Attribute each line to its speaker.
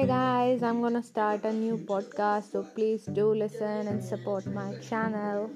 Speaker 1: Hey guys, I'm gonna start a new podcast, so please do listen and support my channel.